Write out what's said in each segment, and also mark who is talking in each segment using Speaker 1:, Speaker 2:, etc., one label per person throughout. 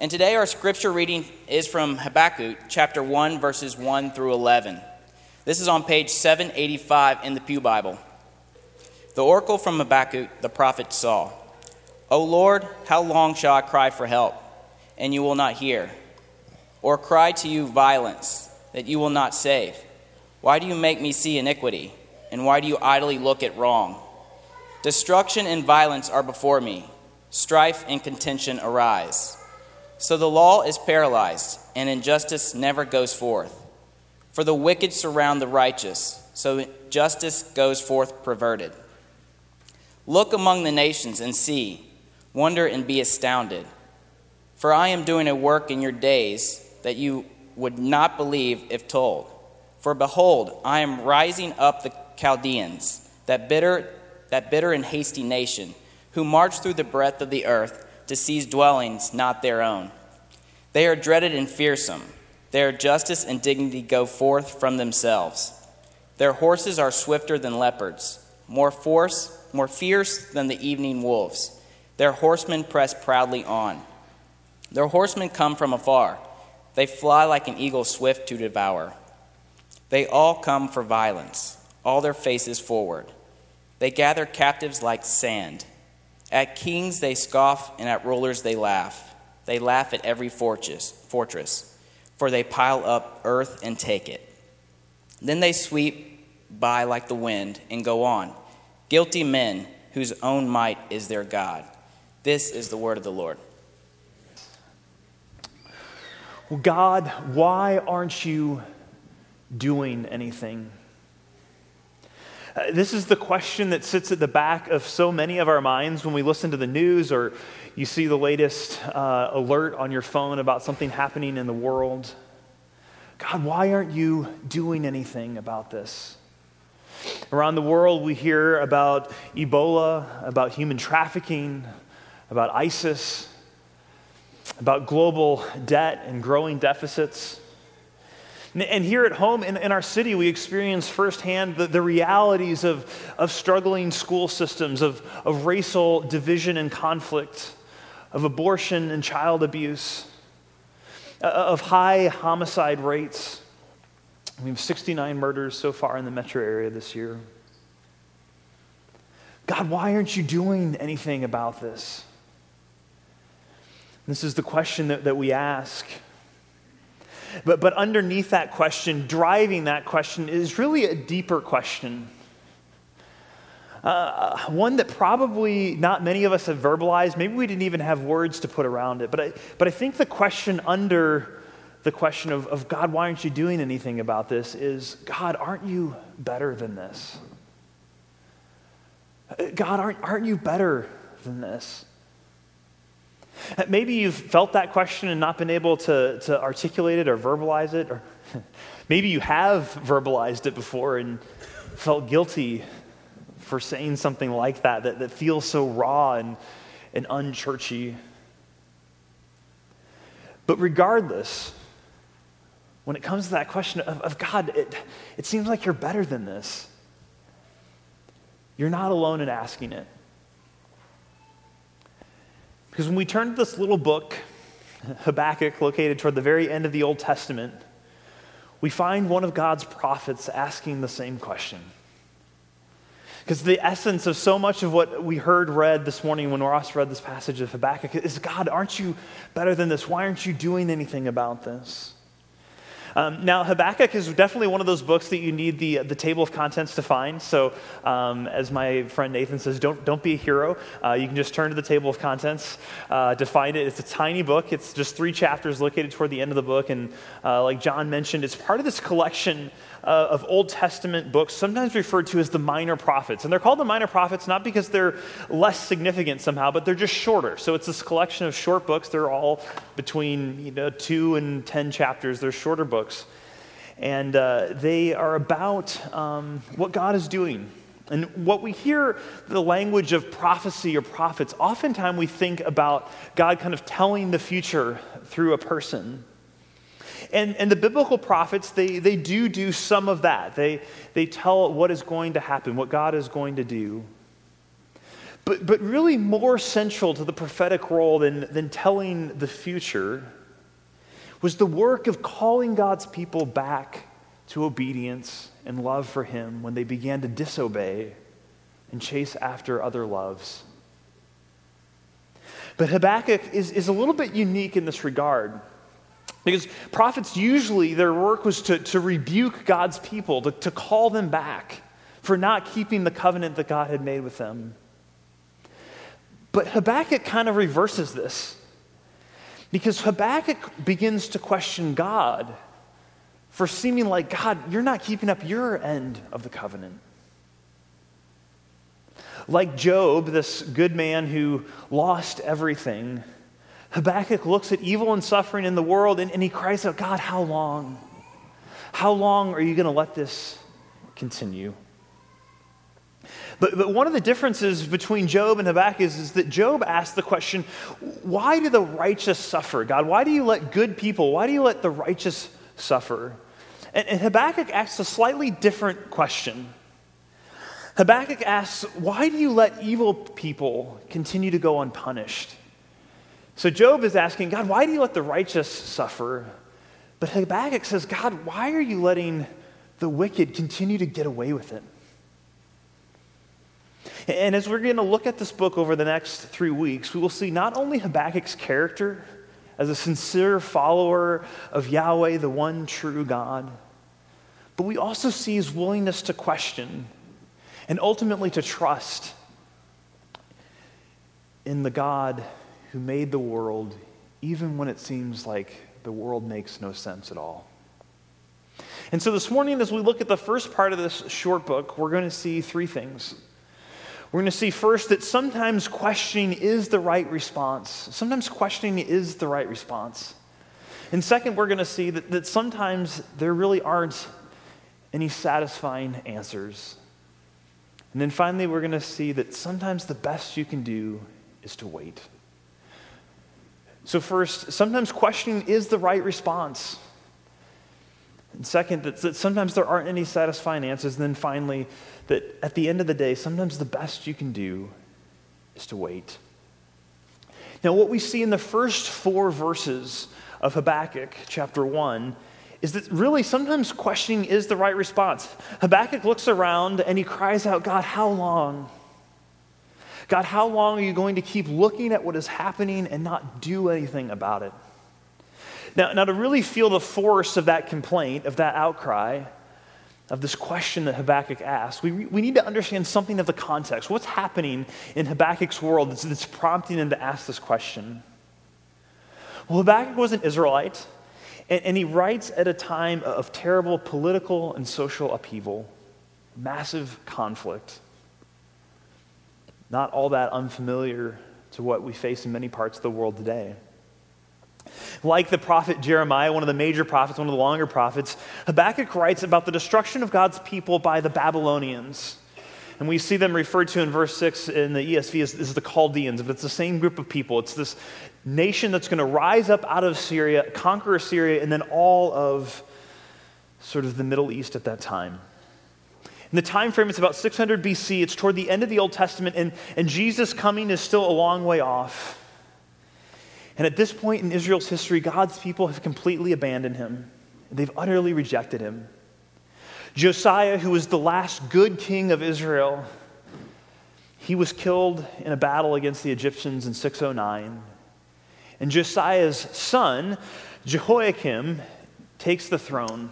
Speaker 1: And today our scripture reading is from Habakkuk chapter 1, verses 1 through 11. This is on page 785 in the Pew Bible. The oracle from Habakkuk, the prophet saw O Lord, how long shall I cry for help, and you will not hear? Or cry to you violence, that you will not save? Why do you make me see iniquity, and why do you idly look at wrong? Destruction and violence are before me, strife and contention arise. So the law is paralyzed, and injustice never goes forth. For the wicked surround the righteous, so justice goes forth perverted. Look among the nations and see, wonder and be astounded. For I am doing a work in your days that you would not believe if told. For behold, I am rising up the Chaldeans, that bitter, that bitter and hasty nation, who march through the breadth of the earth to seize dwellings not their own. They are dreaded and fearsome. Their justice and dignity go forth from themselves. Their horses are swifter than leopards, more force, more fierce than the evening wolves. Their horsemen press proudly on. Their horsemen come from afar. They fly like an eagle swift to devour. They all come for violence, all their faces forward. They gather captives like sand. At kings they scoff, and at rulers they laugh. They laugh at every fortress, fortress, for they pile up earth and take it. Then they sweep by like the wind and go on, guilty men whose own might is their God. This is the word of the Lord.
Speaker 2: Well, God, why aren't you doing anything? Uh, this is the question that sits at the back of so many of our minds when we listen to the news or you see the latest uh, alert on your phone about something happening in the world. God, why aren't you doing anything about this? Around the world, we hear about Ebola, about human trafficking, about ISIS, about global debt and growing deficits. And here at home in, in our city, we experience firsthand the, the realities of, of struggling school systems, of, of racial division and conflict, of abortion and child abuse, uh, of high homicide rates. We have 69 murders so far in the metro area this year. God, why aren't you doing anything about this? This is the question that, that we ask. But, but underneath that question, driving that question, is really a deeper question. Uh, one that probably not many of us have verbalized. Maybe we didn't even have words to put around it. But I, but I think the question under the question of, of God, why aren't you doing anything about this is God, aren't you better than this? God, aren't, aren't you better than this? Uh, maybe you've felt that question and not been able to, to articulate it or verbalize it, or maybe you have verbalized it before and felt guilty for saying something like that, that, that feels so raw and, and unchurchy. But regardless, when it comes to that question of, of God, it, it seems like you're better than this. You're not alone in asking it. Because when we turn to this little book, Habakkuk, located toward the very end of the Old Testament, we find one of God's prophets asking the same question. Because the essence of so much of what we heard read this morning when Ross read this passage of Habakkuk is God, aren't you better than this? Why aren't you doing anything about this? Um, now, Habakkuk is definitely one of those books that you need the, the table of contents to find. So, um, as my friend Nathan says, don't, don't be a hero. Uh, you can just turn to the table of contents uh, to find it. It's a tiny book, it's just three chapters located toward the end of the book. And uh, like John mentioned, it's part of this collection uh, of Old Testament books, sometimes referred to as the minor prophets. And they're called the minor prophets not because they're less significant somehow, but they're just shorter. So it's this collection of short books. They're all between you know, two and ten chapters. They're shorter books. And uh, they are about um, what God is doing. And what we hear the language of prophecy or prophets, oftentimes we think about God kind of telling the future through a person. And, and the biblical prophets, they, they do do some of that. They, they tell what is going to happen, what God is going to do. But, but really, more central to the prophetic role than, than telling the future was the work of calling God's people back to obedience and love for Him when they began to disobey and chase after other loves. But Habakkuk is, is a little bit unique in this regard. Because prophets usually, their work was to, to rebuke God's people, to, to call them back for not keeping the covenant that God had made with them. But Habakkuk kind of reverses this. Because Habakkuk begins to question God for seeming like, God, you're not keeping up your end of the covenant. Like Job, this good man who lost everything, Habakkuk looks at evil and suffering in the world and, and he cries out, God, how long? How long are you going to let this continue? But, but one of the differences between Job and Habakkuk is, is that Job asked the question, why do the righteous suffer? God, why do you let good people, why do you let the righteous suffer? And, and Habakkuk asks a slightly different question. Habakkuk asks, why do you let evil people continue to go unpunished? So Job is asking, God, why do you let the righteous suffer? But Habakkuk says, God, why are you letting the wicked continue to get away with it? And as we're going to look at this book over the next three weeks, we will see not only Habakkuk's character as a sincere follower of Yahweh, the one true God, but we also see his willingness to question and ultimately to trust in the God who made the world, even when it seems like the world makes no sense at all. And so this morning, as we look at the first part of this short book, we're going to see three things. We're going to see first that sometimes questioning is the right response. Sometimes questioning is the right response. And second, we're going to see that, that sometimes there really aren't any satisfying answers. And then finally, we're going to see that sometimes the best you can do is to wait. So, first, sometimes questioning is the right response. And second, that, that sometimes there aren't any satisfying answers. And then finally, that at the end of the day, sometimes the best you can do is to wait. Now, what we see in the first four verses of Habakkuk chapter 1 is that really sometimes questioning is the right response. Habakkuk looks around and he cries out, God, how long? God, how long are you going to keep looking at what is happening and not do anything about it? Now, now to really feel the force of that complaint, of that outcry, of this question that Habakkuk asks, we, we need to understand something of the context. What's happening in Habakkuk's world that's, that's prompting him to ask this question? Well, Habakkuk was an Israelite, and, and he writes at a time of terrible political and social upheaval, massive conflict. Not all that unfamiliar to what we face in many parts of the world today. Like the prophet Jeremiah, one of the major prophets, one of the longer prophets, Habakkuk writes about the destruction of God's people by the Babylonians. And we see them referred to in verse 6 in the ESV as, as the Chaldeans, but it's the same group of people. It's this nation that's going to rise up out of Syria, conquer Syria, and then all of sort of the Middle East at that time. In the time frame, it's about 600 BC. It's toward the end of the Old Testament, and, and Jesus coming is still a long way off. And at this point in Israel's history, God's people have completely abandoned him. They've utterly rejected him. Josiah, who was the last good king of Israel, he was killed in a battle against the Egyptians in 609. And Josiah's son, Jehoiakim, takes the throne.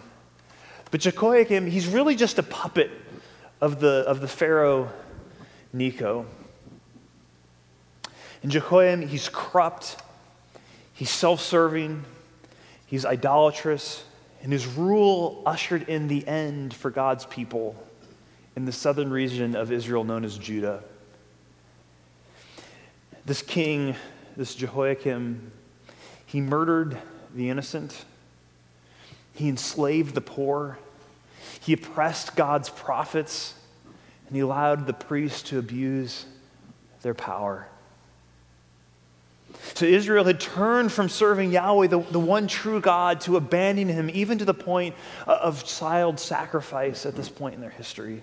Speaker 2: But Jehoiakim, he's really just a puppet of the, of the Pharaoh Necho. And Jehoiakim, he's corrupt He's self serving, he's idolatrous, and his rule ushered in the end for God's people in the southern region of Israel known as Judah. This king, this Jehoiakim, he murdered the innocent, he enslaved the poor, he oppressed God's prophets, and he allowed the priests to abuse their power. So Israel had turned from serving Yahweh, the, the one true God, to abandoning him, even to the point of child sacrifice at this point in their history.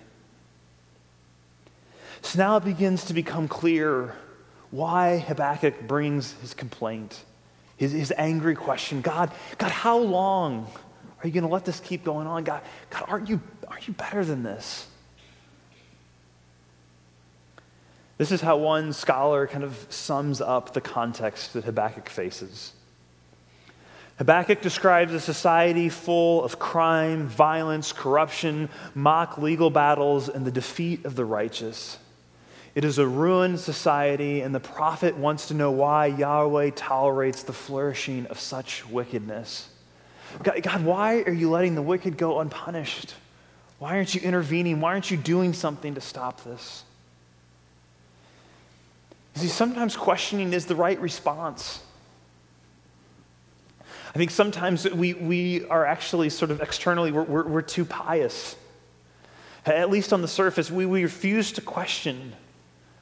Speaker 2: So now it begins to become clear why Habakkuk brings his complaint, his, his angry question God, God, how long are you going to let this keep going on? God, God aren't, you, aren't you better than this? This is how one scholar kind of sums up the context that Habakkuk faces. Habakkuk describes a society full of crime, violence, corruption, mock legal battles, and the defeat of the righteous. It is a ruined society, and the prophet wants to know why Yahweh tolerates the flourishing of such wickedness. God, why are you letting the wicked go unpunished? Why aren't you intervening? Why aren't you doing something to stop this? You see, sometimes questioning is the right response. I think sometimes we, we are actually sort of externally, we're, we're, we're too pious. At least on the surface, we, we refuse to question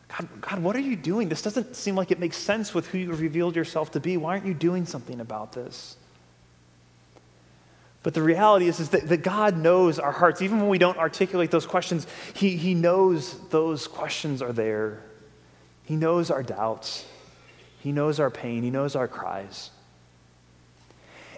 Speaker 2: God, God, what are you doing? This doesn't seem like it makes sense with who you've revealed yourself to be. Why aren't you doing something about this? But the reality is, is that, that God knows our hearts. Even when we don't articulate those questions, he, he knows those questions are there. He knows our doubts. He knows our pain. He knows our cries.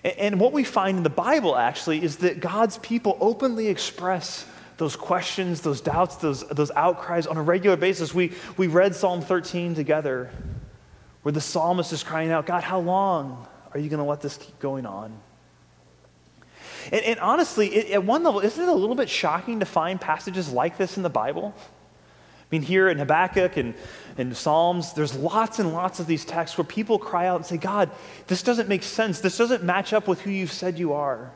Speaker 2: And, and what we find in the Bible, actually, is that God's people openly express those questions, those doubts, those, those outcries on a regular basis. We, we read Psalm 13 together, where the psalmist is crying out, God, how long are you going to let this keep going on? And, and honestly, it, at one level, isn't it a little bit shocking to find passages like this in the Bible? I mean, here in Habakkuk and, and Psalms, there's lots and lots of these texts where people cry out and say, God, this doesn't make sense. This doesn't match up with who you've said you are.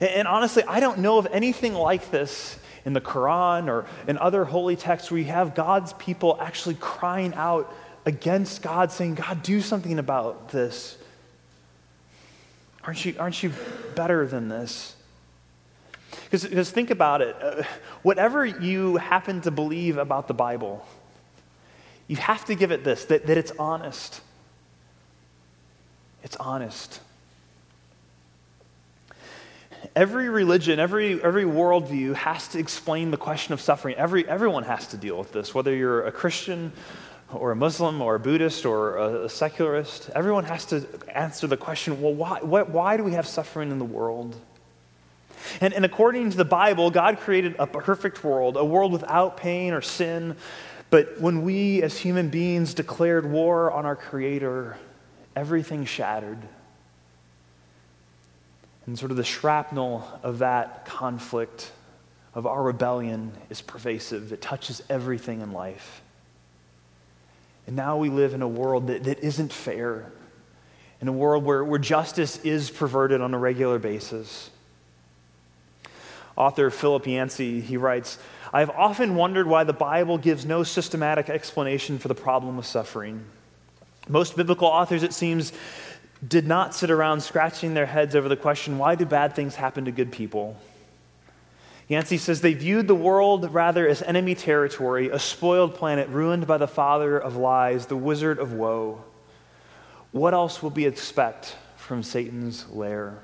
Speaker 2: And, and honestly, I don't know of anything like this in the Quran or in other holy texts where you have God's people actually crying out against God, saying, God, do something about this. Aren't you, aren't you better than this? Because think about it. Uh, whatever you happen to believe about the Bible, you have to give it this that, that it's honest. It's honest. Every religion, every, every worldview has to explain the question of suffering. Every, everyone has to deal with this, whether you're a Christian or a Muslim or a Buddhist or a, a secularist. Everyone has to answer the question well, why, why do we have suffering in the world? And, and according to the Bible, God created a perfect world, a world without pain or sin. But when we as human beings declared war on our Creator, everything shattered. And sort of the shrapnel of that conflict, of our rebellion, is pervasive. It touches everything in life. And now we live in a world that, that isn't fair, in a world where, where justice is perverted on a regular basis. Author Philip Yancey, he writes, I have often wondered why the Bible gives no systematic explanation for the problem of suffering. Most biblical authors, it seems, did not sit around scratching their heads over the question why do bad things happen to good people? Yancey says they viewed the world rather as enemy territory, a spoiled planet ruined by the father of lies, the wizard of woe. What else will we expect from Satan's lair?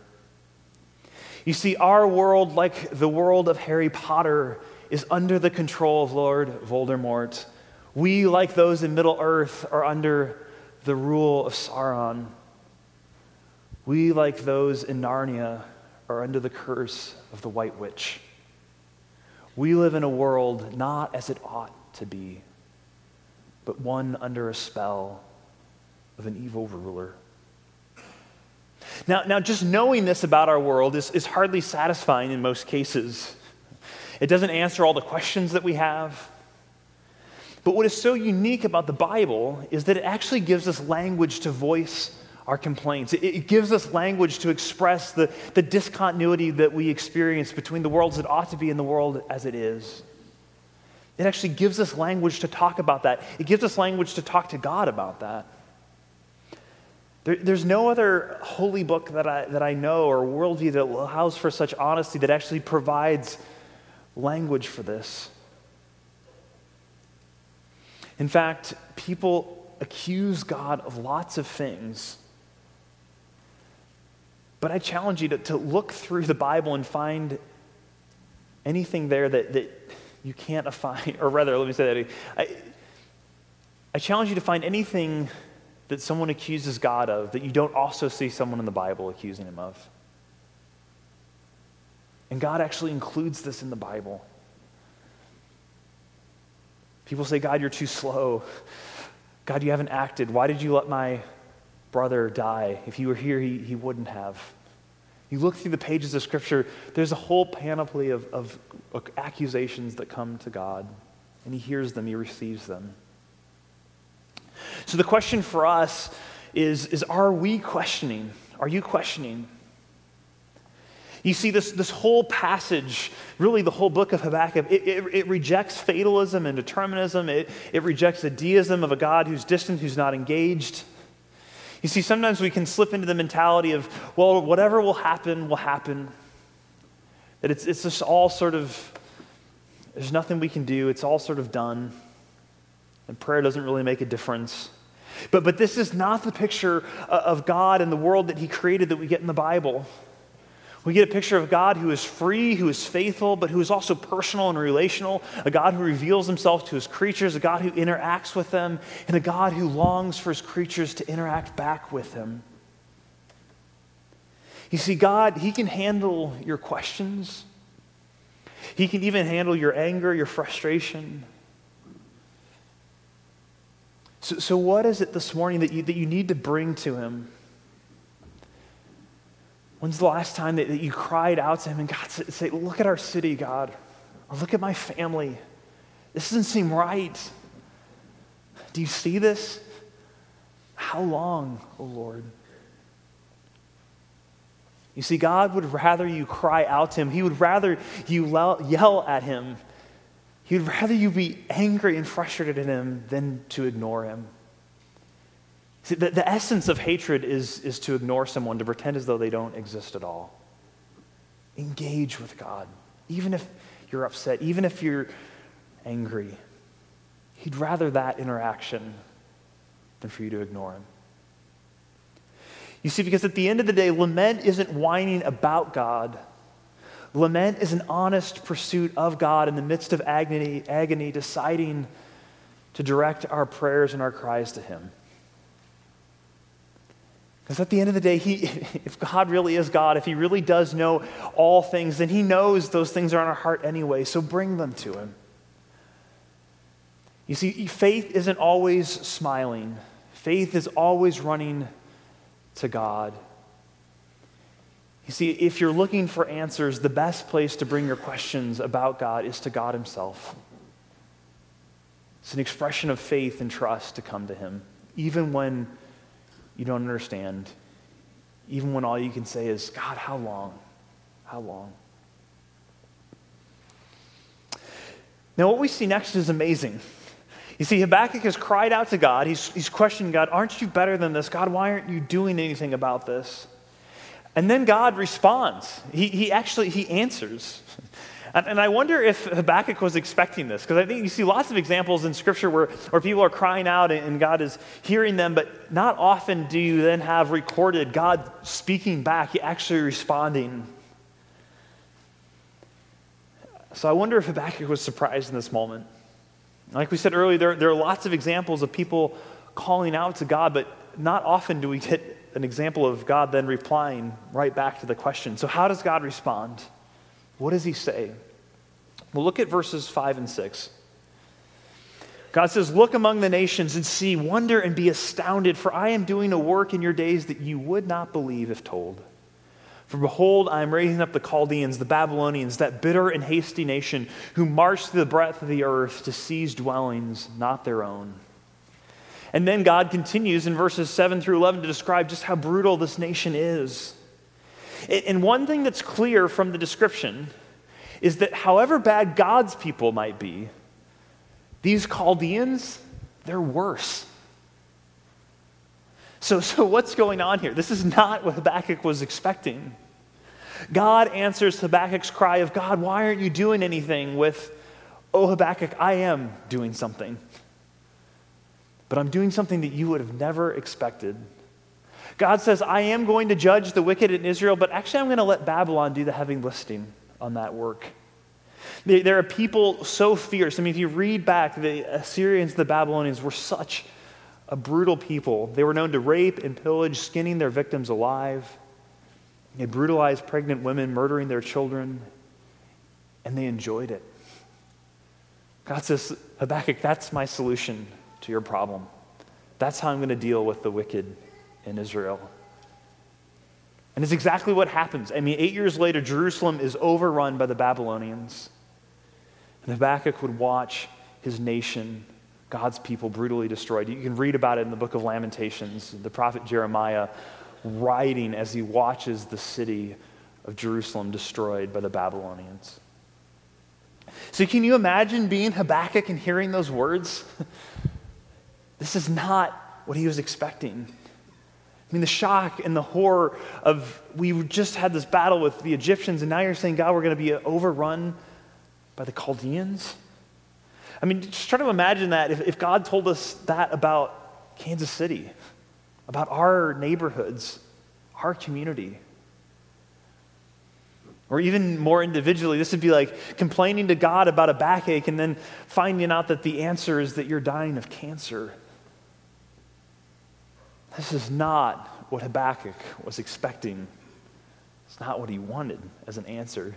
Speaker 2: You see, our world, like the world of Harry Potter, is under the control of Lord Voldemort. We, like those in Middle Earth, are under the rule of Sauron. We, like those in Narnia, are under the curse of the White Witch. We live in a world not as it ought to be, but one under a spell of an evil ruler. Now, now just knowing this about our world is, is hardly satisfying in most cases. It doesn't answer all the questions that we have. But what is so unique about the Bible is that it actually gives us language to voice our complaints. It, it gives us language to express the, the discontinuity that we experience between the worlds that ought to be and the world as it is. It actually gives us language to talk about that. It gives us language to talk to God about that. There, there's no other holy book that I, that I know or worldview that allows for such honesty that actually provides language for this. In fact, people accuse God of lots of things. But I challenge you to, to look through the Bible and find anything there that, that you can't find, or rather, let me say that. I, I challenge you to find anything that someone accuses God of that you don't also see someone in the Bible accusing him of. And God actually includes this in the Bible. People say, God, you're too slow. God, you haven't acted. Why did you let my brother die? If you were here, he, he wouldn't have. You look through the pages of Scripture, there's a whole panoply of, of, accusations that come to God, and He hears them, He receives them. So the question for us is, is are we questioning? Are you questioning? You see, this, this whole passage, really the whole book of Habakkuk, it, it, it, rejects fatalism and determinism. It, it rejects the deism of a God who's distant, who's not engaged. You see, sometimes we can slip into the mentality of, well, whatever will happen, will happen. That it's, it's just all sort of, there's nothing we can do, it's all sort of done. And prayer doesn't really make a difference. But, but this is not the picture of God and the world that He created that we get in the Bible. We get a picture of God who is free, who is faithful, but who is also personal and relational, a God who reveals himself to his creatures, a God who interacts with them, and a God who longs for his creatures to interact back with him. You see, God, he can handle your questions. He can even handle your anger, your frustration. So, so what is it this morning that you, that you need to bring to him? When's the last time that, that you cried out to him and God say, Look at our city, God, or look at my family? This doesn't seem right. Do you see this? How long, O oh Lord? You see, God would rather you cry out to him. He would rather you yell at him. He would rather you be angry and frustrated at him than to ignore him. See, the, the essence of hatred is, is to ignore someone, to pretend as though they don't exist at all. Engage with God, even if you're upset, even if you're angry. He'd rather that interaction than for you to ignore him. You see, because at the end of the day, lament isn't whining about God. Lament is an honest pursuit of God in the midst of agony, agony deciding to direct our prayers and our cries to Him. Because at the end of the day, he, if God really is God, if He really does know all things, then He knows those things are on our heart anyway, so bring them to Him. You see, faith isn't always smiling, faith is always running to God. You see, if you're looking for answers, the best place to bring your questions about God is to God Himself. It's an expression of faith and trust to come to Him, even when you don't understand, even when all you can say is, God, how long? How long? Now, what we see next is amazing. You see, Habakkuk has cried out to God. He's, he's questioning God, Aren't you better than this? God, why aren't you doing anything about this? And then God responds. He, he actually he answers. And, and I wonder if Habakkuk was expecting this, because I think you see lots of examples in Scripture where, where people are crying out and, and God is hearing them, but not often do you then have recorded God speaking back, actually responding. So I wonder if Habakkuk was surprised in this moment. Like we said earlier, there, there are lots of examples of people calling out to God, but not often do we get an example of God then replying right back to the question. So, how does God respond? What does he say? Well, look at verses 5 and 6. God says, Look among the nations and see, wonder and be astounded, for I am doing a work in your days that you would not believe if told. For behold, I am raising up the Chaldeans, the Babylonians, that bitter and hasty nation, who march through the breadth of the earth to seize dwellings not their own. And then God continues in verses 7 through 11 to describe just how brutal this nation is. And one thing that's clear from the description is that however bad God's people might be, these Chaldeans, they're worse. So, so what's going on here? This is not what Habakkuk was expecting. God answers Habakkuk's cry of, God, why aren't you doing anything with, oh, Habakkuk, I am doing something. But I'm doing something that you would have never expected. God says, I am going to judge the wicked in Israel, but actually I'm going to let Babylon do the heavy lifting on that work. There are people so fierce. I mean, if you read back, the Assyrians, the Babylonians were such a brutal people. They were known to rape and pillage, skinning their victims alive. They brutalized pregnant women, murdering their children, and they enjoyed it. God says, Habakkuk, that's my solution to your problem. That's how I'm going to deal with the wicked in Israel. And it's exactly what happens. I mean, eight years later, Jerusalem is overrun by the Babylonians. And Habakkuk would watch his nation, God's people, brutally destroyed. You can read about it in the book of Lamentations. The prophet Jeremiah writing as he watches the city of Jerusalem destroyed by the Babylonians. So, can you imagine being Habakkuk and hearing those words? this is not what he was expecting. I mean, the shock and the horror of we just had this battle with the Egyptians, and now you're saying, God, we're going to be overrun by the Chaldeans? I mean, just try to imagine that if, if God told us that about Kansas City, about our neighborhoods, our community. Or even more individually, this would be like complaining to God about a backache and then finding out that the answer is that you're dying of cancer. This is not what Habakkuk was expecting. It's not what he wanted as an answer.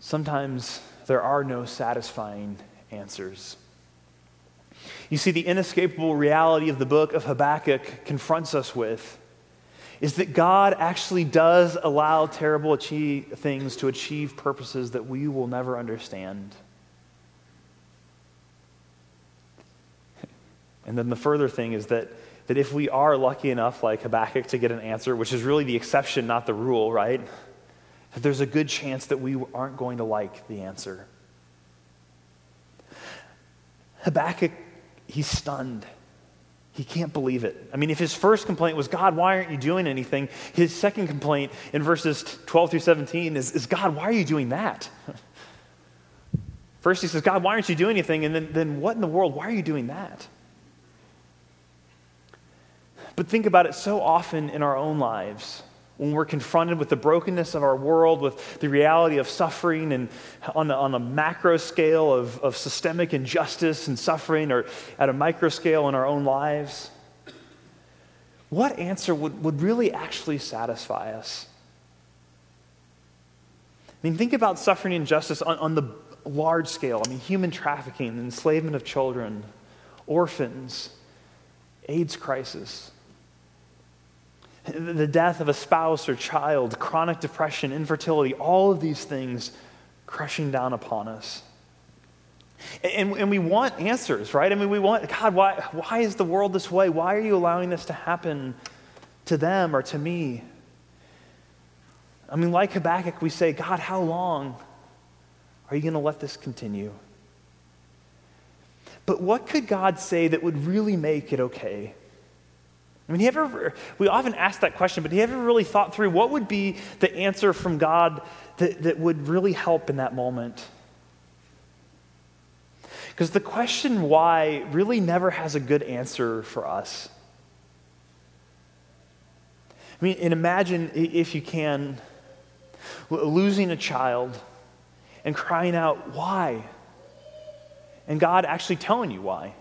Speaker 2: Sometimes there are no satisfying answers. You see, the inescapable reality of the book of Habakkuk confronts us with is that God actually does allow terrible achieve, things to achieve purposes that we will never understand. And then the further thing is that, that if we are lucky enough, like Habakkuk, to get an answer, which is really the exception, not the rule, right? That there's a good chance that we aren't going to like the answer. Habakkuk, he's stunned. He can't believe it. I mean, if his first complaint was, God, why aren't you doing anything? His second complaint in verses 12 through 17 is, is God, why are you doing that? First, he says, God, why aren't you doing anything? And then, then what in the world? Why are you doing that? But think about it so often in our own lives when we're confronted with the brokenness of our world, with the reality of suffering, and on a, on a macro scale of, of systemic injustice and suffering, or at a micro scale in our own lives, what answer would, would really actually satisfy us? I mean, think about suffering and injustice on, on the large scale. I mean, human trafficking, enslavement of children, orphans, AIDS crisis the death of a spouse or child, chronic depression, infertility, all of these things crushing down upon us. And, and we want answers, right? I mean, we want, God, why, why is the world this way? Why are you allowing this to happen to them or to me? I mean, like Habakkuk, we say, God, how long are you going to let this continue? But what could God say that would really make it okay? I mean, you ever, we often ask that question, but have you ever really thought through what would be the answer from God that, that would really help in that moment? Because the question why really never has a good answer for us. I mean, and imagine, if you can, losing a child and crying out, why? And God actually telling you why.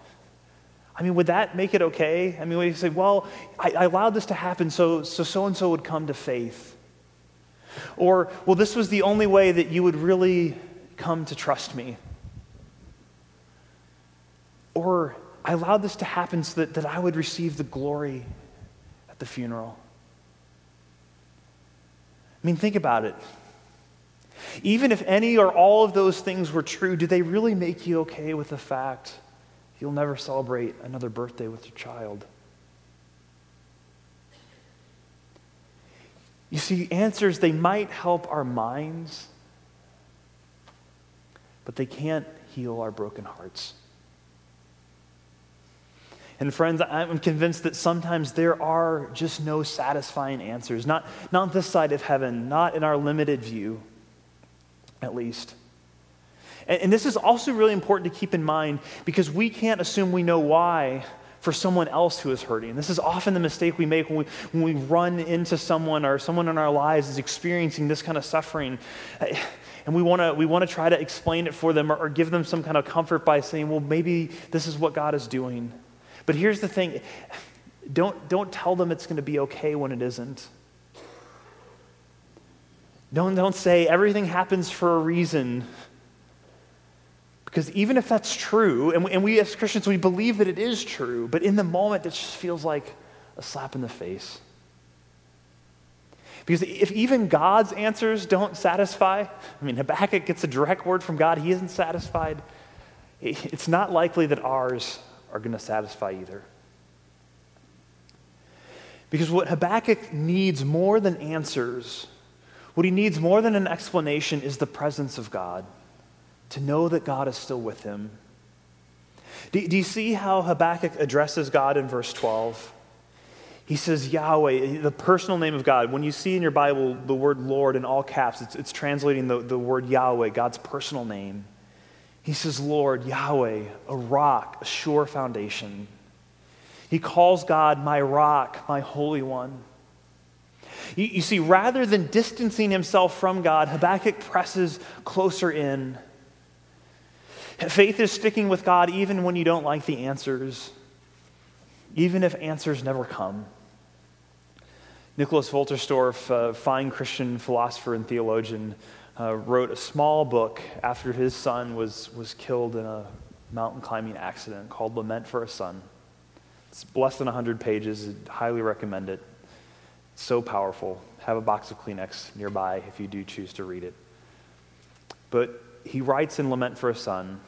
Speaker 2: I mean, would that make it okay? I mean, would you say, well, I, I allowed this to happen so so and so would come to faith? Or, well, this was the only way that you would really come to trust me? Or, I allowed this to happen so that, that I would receive the glory at the funeral. I mean, think about it. Even if any or all of those things were true, do they really make you okay with the fact You'll never celebrate another birthday with your child. You see, answers, they might help our minds, but they can't heal our broken hearts. And friends, I'm convinced that sometimes there are just no satisfying answers, not, not this side of heaven, not in our limited view, at least. And, and this is also really important to keep in mind because we can't assume we know why for someone else who is hurting. This is often the mistake we make when we, when we run into someone or someone in our lives is experiencing this kind of suffering. And we want to we wanna try to explain it for them or, or give them some kind of comfort by saying, well, maybe this is what God is doing. But here's the thing don't, don't tell them it's going to be okay when it isn't. Don't, don't say everything happens for a reason. Because even if that's true, and we, and we as Christians, we believe that it is true, but in the moment, it just feels like a slap in the face. Because if even God's answers don't satisfy, I mean, Habakkuk gets a direct word from God, he isn't satisfied. It's not likely that ours are going to satisfy either. Because what Habakkuk needs more than answers, what he needs more than an explanation, is the presence of God, to know that God is still with him. Do, do you see how Habakkuk addresses God in verse 12? He says Yahweh, the personal name of God. When you see in your Bible the word Lord in all caps, it's, it's translating the, the word Yahweh, God's personal name. He says, Lord, Yahweh, a rock, a sure foundation. He calls God my rock, my holy one. You, you, see, rather than distancing himself from God, Habakkuk presses closer in. Faith is sticking with God even when you don't like the answers, even if answers never come. Nicholas Wolterstorff, a fine Christian philosopher and theologian, uh, wrote a small book after his son was, was killed in a mountain climbing accident called Lament for a Son. It's less than 100 pages. I'd highly recommend it. It's so powerful. Have a box of Kleenex nearby if you do choose to read it. But he writes in Lament for a Son,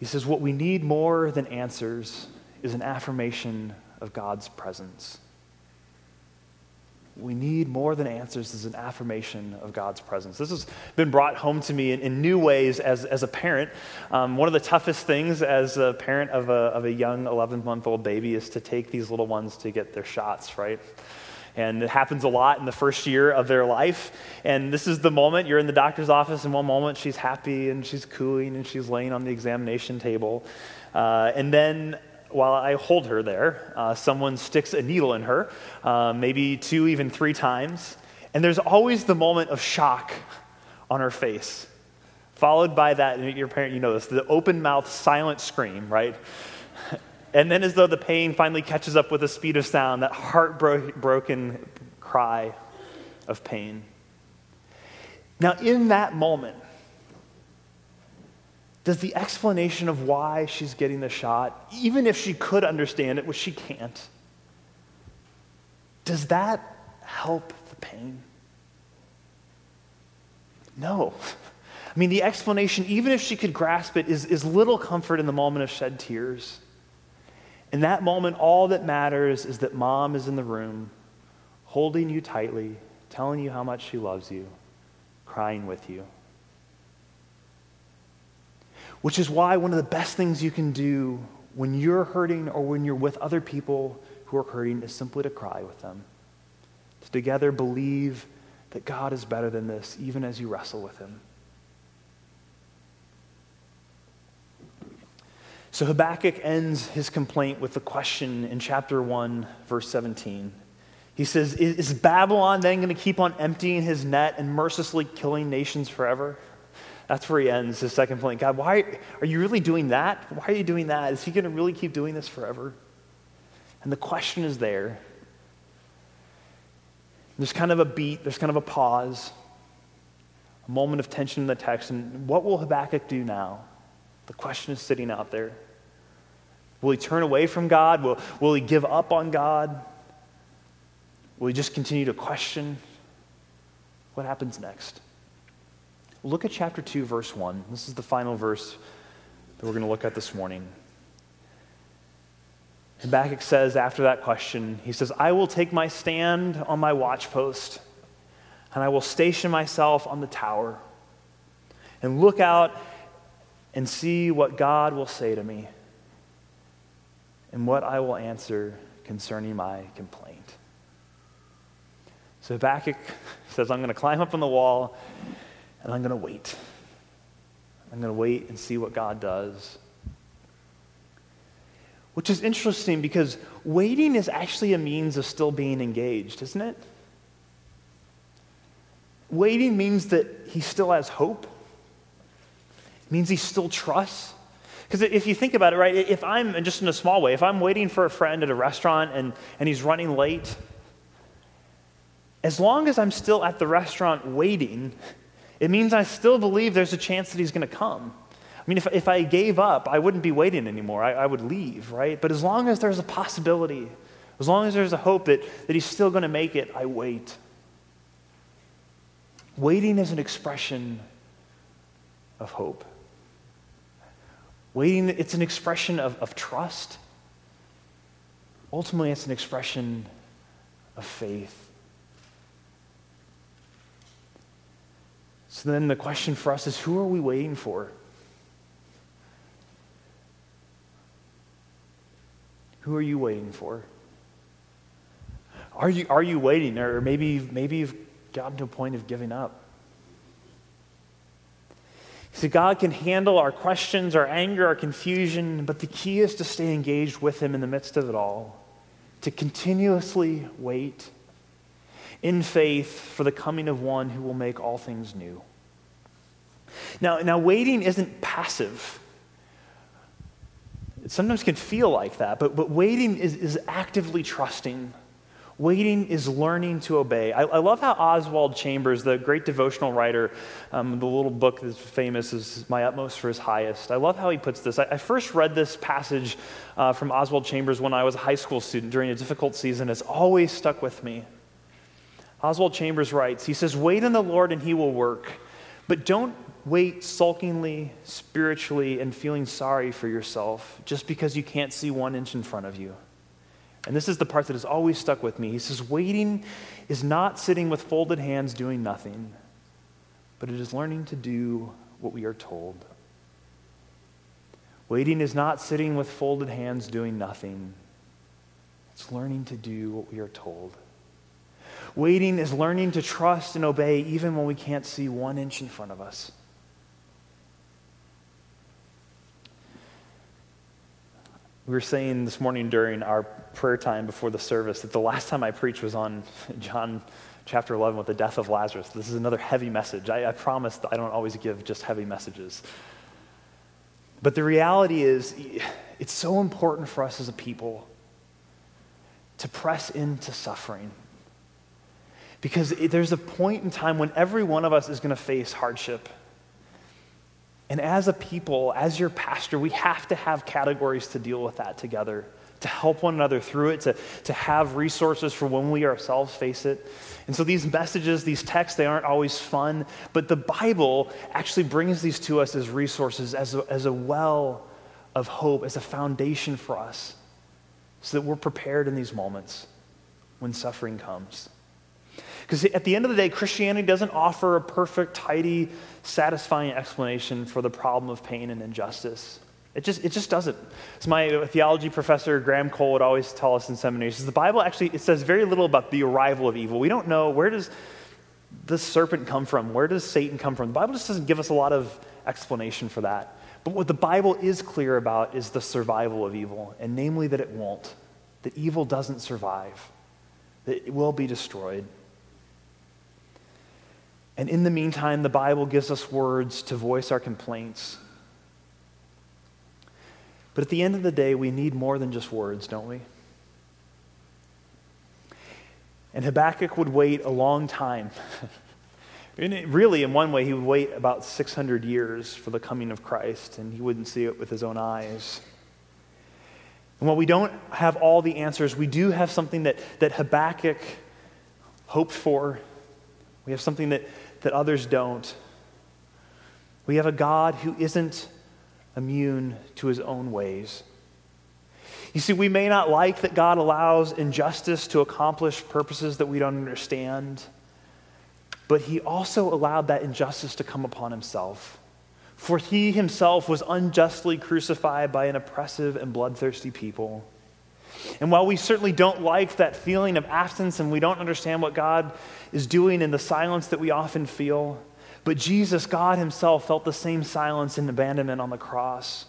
Speaker 2: he says, What we need more than answers is an affirmation of God's presence we need more than answers is an affirmation of God's presence. This has been brought home to me in, in new ways as, as a parent. Um, one of the toughest things as a parent of a, of a young 11 month old baby is to take these little ones to get their shots, right? And it happens a lot in the first year of their life. And this is the moment you're in the doctor's office, and one moment she's happy and she's cooing and she's laying on the examination table. Uh, and then while I hold her there, uh, someone sticks a needle in her, uh, maybe two, even three times. And there's always the moment of shock on her face, followed by that, your parent, you know this, the open mouth, silent scream, right? And then, as though the pain finally catches up with the speed of sound, that heartbroken cry of pain. Now, in that moment, does the explanation of why she's getting the shot, even if she could understand it, which she can't, does that help the pain? No. I mean, the explanation, even if she could grasp it, is, is little comfort in the moment of shed tears. In that moment, all that matters is that mom is in the room, holding you tightly, telling you how much she loves you, crying with you. Which is why one of the best things you can do when you're hurting or when you're with other people who are hurting is simply to cry with them. To together believe that God is better than this, even as you wrestle with Him. So Habakkuk ends his complaint with the question in chapter 1, verse 17. He says, Is Babylon then going to keep on emptying his net and mercilessly killing nations forever? That's where he ends his second point. God, why are you really doing that? Why are you doing that? Is he going to really keep doing this forever? And the question is there. There's kind of a beat, there's kind of a pause, a moment of tension in the text. And what will Habakkuk do now? The question is sitting out there. Will he turn away from God? Will, will he give up on God? Will he just continue to question? What happens next? Look at chapter 2, verse 1. This is the final verse that we're going to look at this morning. Habakkuk says after that question, he says, I will take my stand on my watchpost, and I will station myself on the tower, and look out and see what God will say to me, and what I will answer concerning my complaint. So Habakkuk says, I'm going to climb up on the wall and I'm going to wait. I'm going to wait and see what God does. Which is interesting because waiting is actually a means of still being engaged, isn't it? Waiting means that he still has hope. Means he still trusts. Because if you think about it, right, if I'm, just in a small way, if I'm waiting for a friend at a restaurant and, and he's running late, as long as I'm still at the restaurant waiting, it means I still believe there's a chance that he's going to come. I mean, if, if I gave up, I wouldn't be waiting anymore. I, I would leave, right? But as long as there's a possibility, as long as there's a hope that, that he's still going to make it, I wait. Waiting is an expression of hope. Waiting, it's an expression of, of trust. Ultimately, it's an expression of faith. So then the question for us is who are we waiting for? Who are you waiting for? Are you, are you waiting? Or maybe, maybe you've gotten to a point of giving up. See, God can handle our questions, our anger, our confusion, but the key is to stay engaged with Him in the midst of it all, to continuously wait in faith for the coming of one who will make all things new. Now, now waiting isn't passive. It sometimes can feel like that, but, but waiting is, is actively trusting. Waiting is learning to obey. I, I love how Oswald Chambers, the great devotional writer, um, the little book that's famous is My Utmost for His Highest. I love how he puts this. I, I first read this passage uh, from Oswald Chambers when I was a high school student during a difficult season. It's always stuck with me. Oswald Chambers writes, he says, Wait on the Lord and he will work, but don't wait sulkingly, spiritually, and feeling sorry for yourself just because you can't see one inch in front of you. And this is the part that has always stuck with me. He says, Waiting is not sitting with folded hands doing nothing, but it is learning to do what we are told. Waiting is not sitting with folded hands doing nothing, it's learning to do what we are told. Waiting is learning to trust and obey even when we can't see one inch in front of us. We were saying this morning during our prayer time before the service that the last time I preached was on John chapter 11 with the death of Lazarus. This is another heavy message. I, I promise I don't always give just heavy messages. But the reality is, it's so important for us as a people to press into suffering. Because there's a point in time when every one of us is going to face hardship. And as a people, as your pastor, we have to have categories to deal with that together, to help one another through it, to, to have resources for when we ourselves face it. And so these messages, these texts, they aren't always fun, but the Bible actually brings these to us as resources, as a, as a well of hope, as a foundation for us, so that we're prepared in these moments when suffering comes. Because at the end of the day, Christianity doesn't offer a perfect, tidy, satisfying explanation for the problem of pain and injustice. It just, it just doesn't. As my theology professor, Graham Cole, would always tell us in seminary, says the Bible actually it says very little about the arrival of evil. We don't know where does the serpent come from? Where does Satan come from? The Bible just doesn't give us a lot of explanation for that. But what the Bible is clear about is the survival of evil, and namely that it won't, that evil doesn't survive, that it will be destroyed. And in the meantime, the Bible gives us words to voice our complaints. But at the end of the day, we need more than just words, don't we? And Habakkuk would wait a long time. really, in one way, he would wait about 600 years for the coming of Christ, and he wouldn't see it with his own eyes. And while we don't have all the answers, we do have something that, that Habakkuk hoped for. We have something that, that others don't. We have a God who isn't immune to his own ways. You see, we may not like that God allows injustice to accomplish purposes that we don't understand, but he also allowed that injustice to come upon himself. For he himself was unjustly crucified by an oppressive and bloodthirsty people. And while we certainly don't like that feeling of absence and we don't understand what God is doing in the silence that we often feel, but Jesus, God Himself, felt the same silence and abandonment on the cross.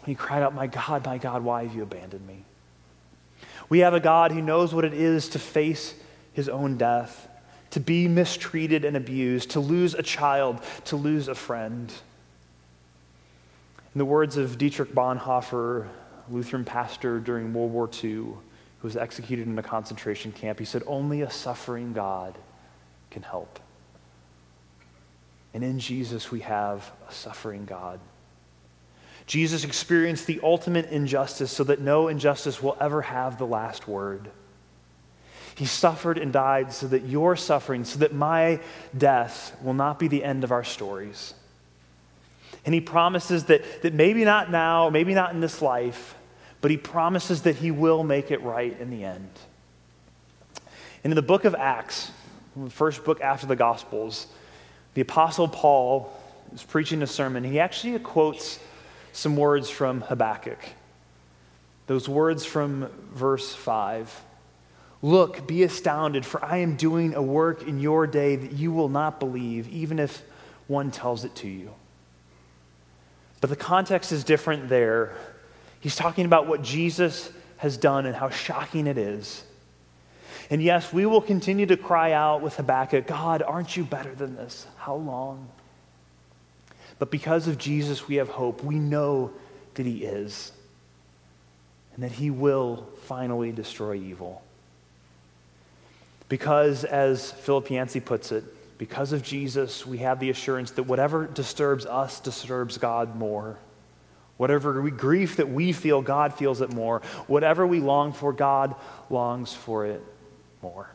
Speaker 2: when he cried out, My God, my God, why have you abandoned me? We have a God who knows what it is to face his own death, to be mistreated and abused, to lose a child, to lose a friend. In the words of Dietrich Bonhoeffer, Lutheran pastor during World War II, who was executed in a concentration camp, he said, Only a suffering God can help. And in Jesus, we have a suffering God. Jesus experienced the ultimate injustice so that no injustice will ever have the last word. He suffered and died so that your suffering, so that my death will not be the end of our stories. And he promises that, that maybe not now, maybe not in this life, but he promises that he will make it right in the end. And in the book of Acts, the first book after the Gospels, the Apostle Paul is preaching a sermon. He actually quotes some words from Habakkuk. Those words from verse 5. Look, be astounded, for I am doing a work in your day that you will not believe, even if one tells it to you. But the context is different there. He's talking about what Jesus has done and how shocking it is. And yes, we will continue to cry out with Habakkuk, God, aren't you better than this? How long? But because of Jesus, we have hope. We know that He is, and that He will finally destroy evil. Because, as Philip Yancey puts it, because of Jesus, we have the assurance that whatever disturbs us disturbs God more. Whatever we, grief that we feel, God feels it more. Whatever we long for, God longs for it more.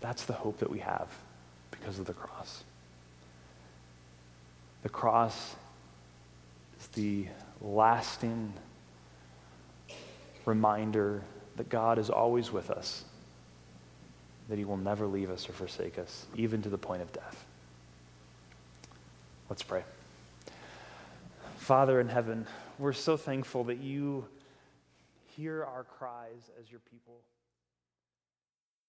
Speaker 2: That's the hope that we have because of the cross. The cross is the lasting reminder that God is always with us, that He will never leave us or forsake us, even to the point of death. Let's pray. Father in heaven, we're so thankful that you hear our cries as your people.